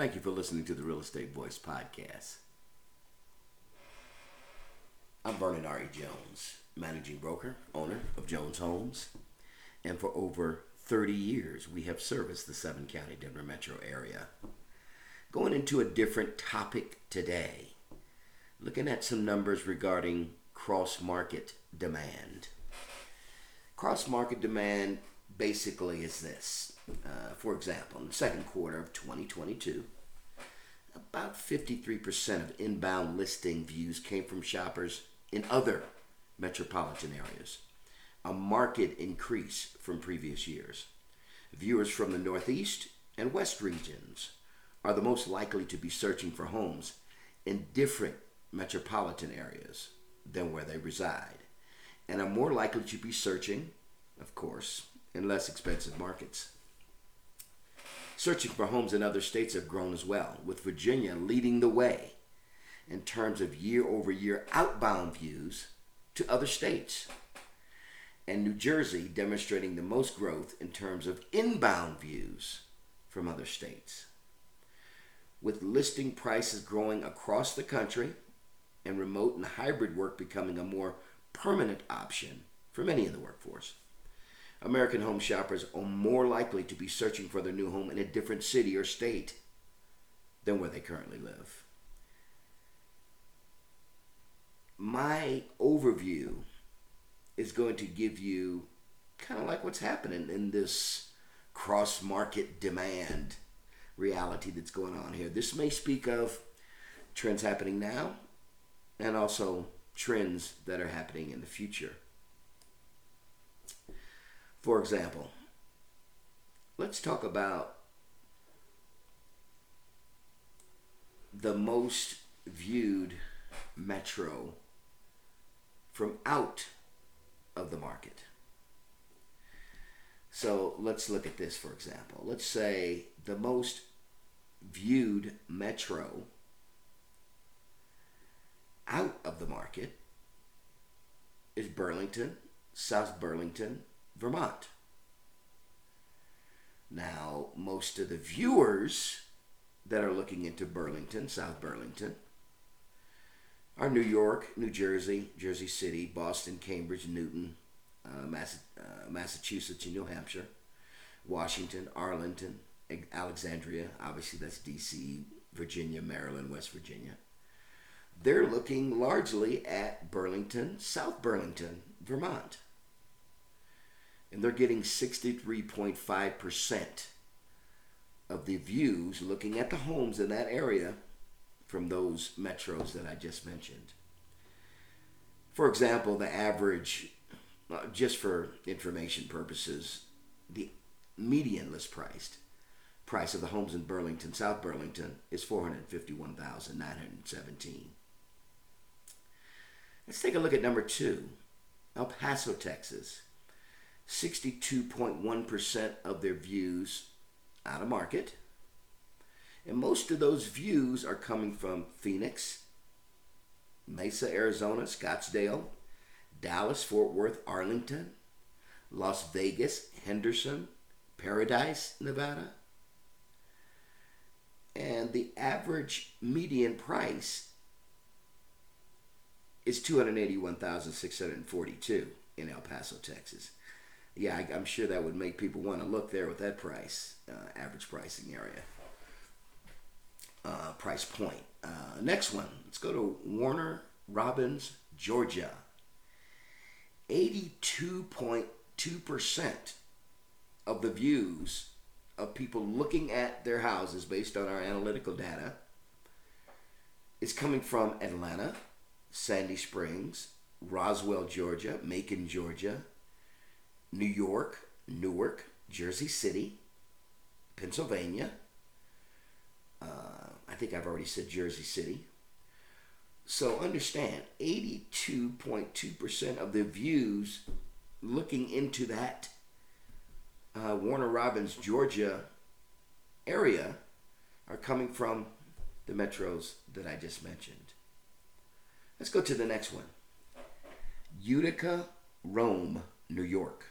Thank you for listening to the Real Estate Voice podcast. I'm Vernon R.E. Jones, managing broker, owner of Jones Homes. And for over 30 years, we have serviced the seven county Denver metro area. Going into a different topic today, looking at some numbers regarding cross market demand. Cross market demand basically is this. Uh, for example, in the second quarter of 2022, about 53% of inbound listing views came from shoppers in other metropolitan areas, a market increase from previous years. Viewers from the Northeast and West regions are the most likely to be searching for homes in different metropolitan areas than where they reside, and are more likely to be searching, of course, in less expensive markets. Searching for homes in other states have grown as well, with Virginia leading the way in terms of year over year outbound views to other states, and New Jersey demonstrating the most growth in terms of inbound views from other states. With listing prices growing across the country and remote and hybrid work becoming a more permanent option for many in the workforce. American home shoppers are more likely to be searching for their new home in a different city or state than where they currently live. My overview is going to give you kind of like what's happening in this cross market demand reality that's going on here. This may speak of trends happening now and also trends that are happening in the future. For example, let's talk about the most viewed metro from out of the market. So let's look at this for example. Let's say the most viewed metro out of the market is Burlington, South Burlington, Vermont. Now, most of the viewers that are looking into Burlington, South Burlington, are New York, New Jersey, Jersey City, Boston, Cambridge, Newton, uh, Mass- uh, Massachusetts, and New Hampshire, Washington, Arlington, Alexandria, obviously that's DC, Virginia, Maryland, West Virginia. They're looking largely at Burlington, South Burlington, Vermont and they're getting 63.5% of the views looking at the homes in that area from those metros that I just mentioned. For example, the average, uh, just for information purposes, the median list priced price of the homes in Burlington, South Burlington, is 451,917. Let's take a look at number two, El Paso, Texas. 62.1% of their views out of market. And most of those views are coming from Phoenix, Mesa, Arizona, Scottsdale, Dallas, Fort Worth, Arlington, Las Vegas, Henderson, Paradise, Nevada. And the average median price is 281,642 in El Paso, Texas yeah, I, am sure that would make people want to look there with that price, uh, average pricing area, uh, price point. Uh, next one, let's go to Warner Robins, Georgia. 82.2% of the views of people looking at their houses based on our analytical data is coming from Atlanta, Sandy Springs, Roswell, Georgia, Macon, Georgia, New York, Newark, Jersey City, Pennsylvania. Uh, I think I've already said Jersey City. So understand 82.2% of the views looking into that uh, Warner Robins, Georgia area are coming from the metros that I just mentioned. Let's go to the next one Utica, Rome, New York.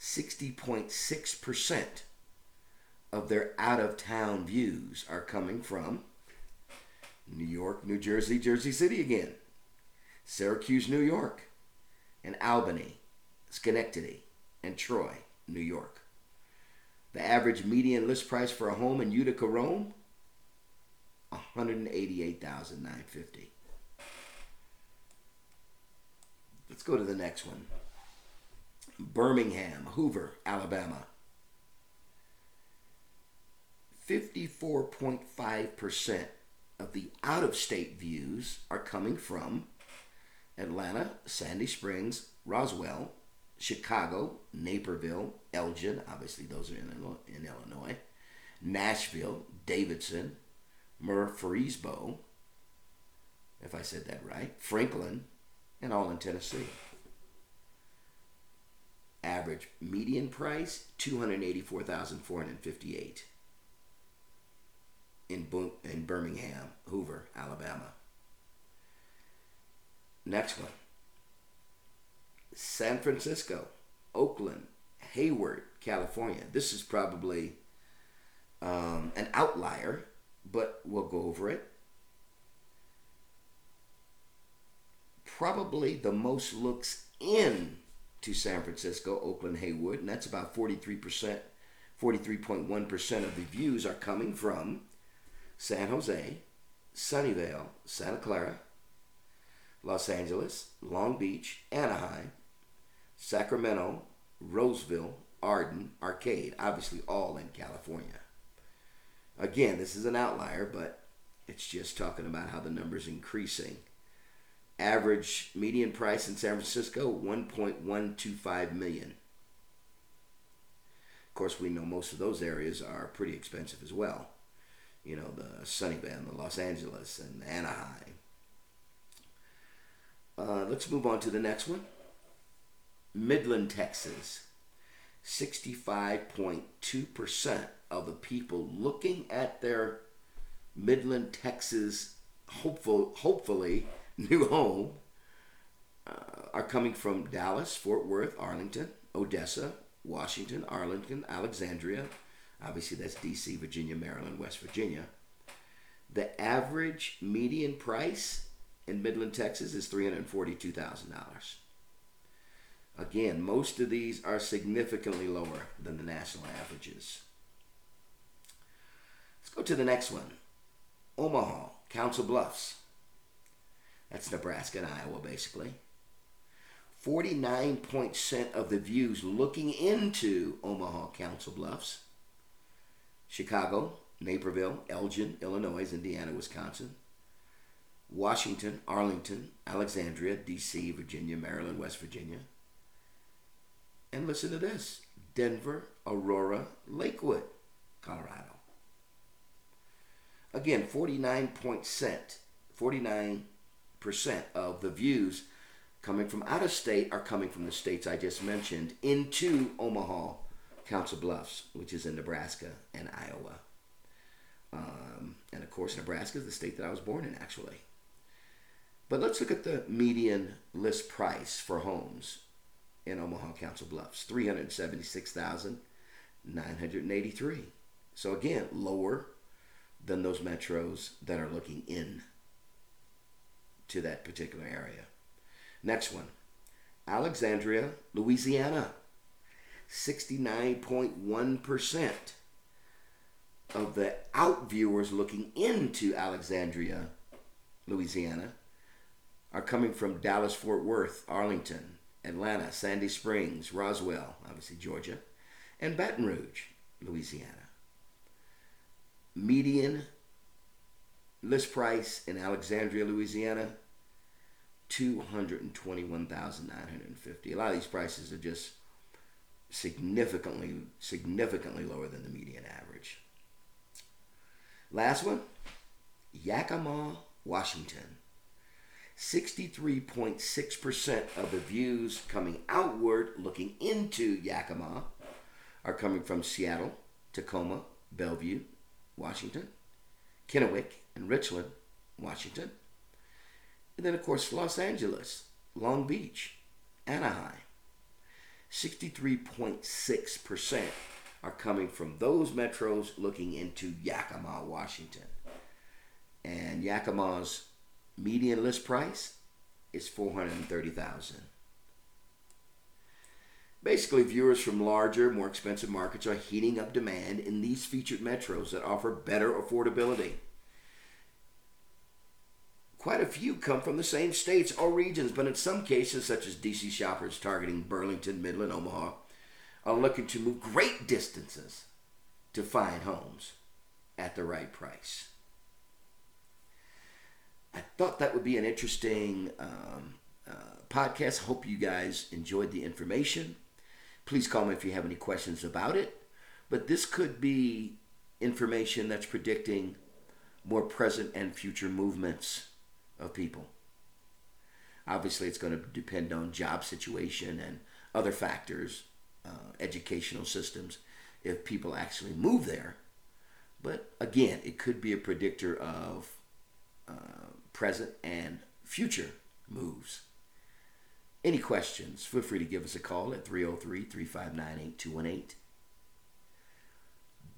60.6% of their out of town views are coming from New York, New Jersey, Jersey City again, Syracuse, New York, and Albany, Schenectady, and Troy, New York. The average median list price for a home in Utica, Rome, 188,950. Let's go to the next one. Birmingham, Hoover, Alabama. 54.5% of the out of state views are coming from Atlanta, Sandy Springs, Roswell, Chicago, Naperville, Elgin, obviously those are in, in Illinois, Nashville, Davidson, Murfreesboro, if I said that right, Franklin, and all in Tennessee. Average median price 284,458 in in Birmingham, Hoover, Alabama. Next one. San Francisco, Oakland, Hayward, California. This is probably um, an outlier, but we'll go over it. Probably the most looks in to San Francisco, Oakland, Hayward, and that's about 43%, 43.1% of the views are coming from San Jose, Sunnyvale, Santa Clara, Los Angeles, Long Beach, Anaheim, Sacramento, Roseville, Arden, Arcade, obviously all in California. Again, this is an outlier, but it's just talking about how the number's increasing. Average median price in San Francisco, 1.125 million. Of course, we know most of those areas are pretty expensive as well. You know, the Sunnyvale, the Los Angeles, and Anaheim. Uh, let's move on to the next one. Midland, Texas. 65.2% of the people looking at their Midland, Texas, hopeful, hopefully new home uh, are coming from Dallas, Fort Worth, Arlington, Odessa, Washington, Arlington, Alexandria. Obviously, that's DC, Virginia, Maryland, West Virginia. The average median price in Midland, Texas is $342,000. Again, most of these are significantly lower than the national averages. Let's go to the next one Omaha, Council Bluffs. That's Nebraska and Iowa, basically. 49% of the views looking into Omaha Council Bluffs, Chicago, Naperville, Elgin, Illinois, Indiana, Wisconsin, Washington, Arlington, Alexandria, D.C., Virginia, Maryland, West Virginia. And listen to this Denver, Aurora, Lakewood, Colorado. Again, 49%, 49% of the views coming from out of state are coming from the states I just mentioned into Omaha, Council Bluffs, which is in Nebraska and Iowa. Um, and of course, Nebraska is the state that I was born in, actually. But let's look at the median list price for homes in Omaha Council Bluffs 376,983. So again, lower than those metros that are looking in to that particular area. Next one Alexandria, Louisiana. 69.1% of the out viewers looking into Alexandria, Louisiana, are coming from Dallas, Fort Worth, Arlington, Atlanta, Sandy Springs, Roswell, obviously Georgia, and Baton Rouge, Louisiana. Median list price in Alexandria, Louisiana, two hundred and twenty-one thousand nine hundred and fifty. A lot of these prices are just significantly, significantly lower than the median average. Last one, Yakima, Washington. 63.6% of the views coming outward looking into Yakima are coming from Seattle, Tacoma, Bellevue, Washington, Kennewick, and Richland, Washington. And then, of course, Los Angeles, Long Beach, Anaheim. 63.6% are coming from those metros looking into Yakima, Washington. And Yakima's median list price is 430,000. Basically, viewers from larger, more expensive markets are heating up demand in these featured metros that offer better affordability. Quite a few come from the same states or regions, but in some cases, such as DC shoppers targeting Burlington, Midland, Omaha, are looking to move great distances to find homes at the right price. I thought that would be an interesting um, uh, podcast. Hope you guys enjoyed the information. Please call me if you have any questions about it. But this could be information that's predicting more present and future movements of people. Obviously, it's going to depend on job situation and other factors, uh, educational systems, if people actually move there. But again, it could be a predictor of uh, present and future moves. Any questions, feel free to give us a call at 303 359 8218.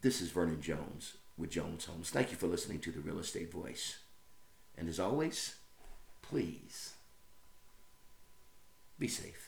This is Vernon Jones with Jones Homes. Thank you for listening to the Real Estate Voice. And as always, please be safe.